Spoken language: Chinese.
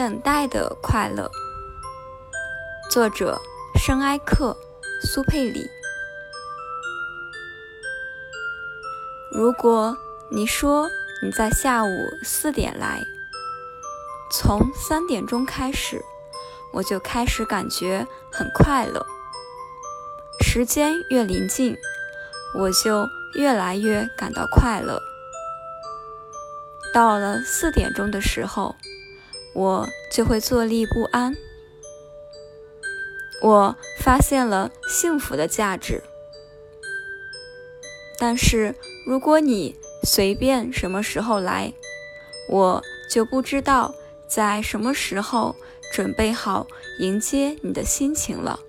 等待的快乐，作者：圣埃克苏佩里。如果你说你在下午四点来，从三点钟开始，我就开始感觉很快乐。时间越临近，我就越来越感到快乐。到了四点钟的时候，我就会坐立不安。我发现了幸福的价值。但是如果你随便什么时候来，我就不知道在什么时候准备好迎接你的心情了。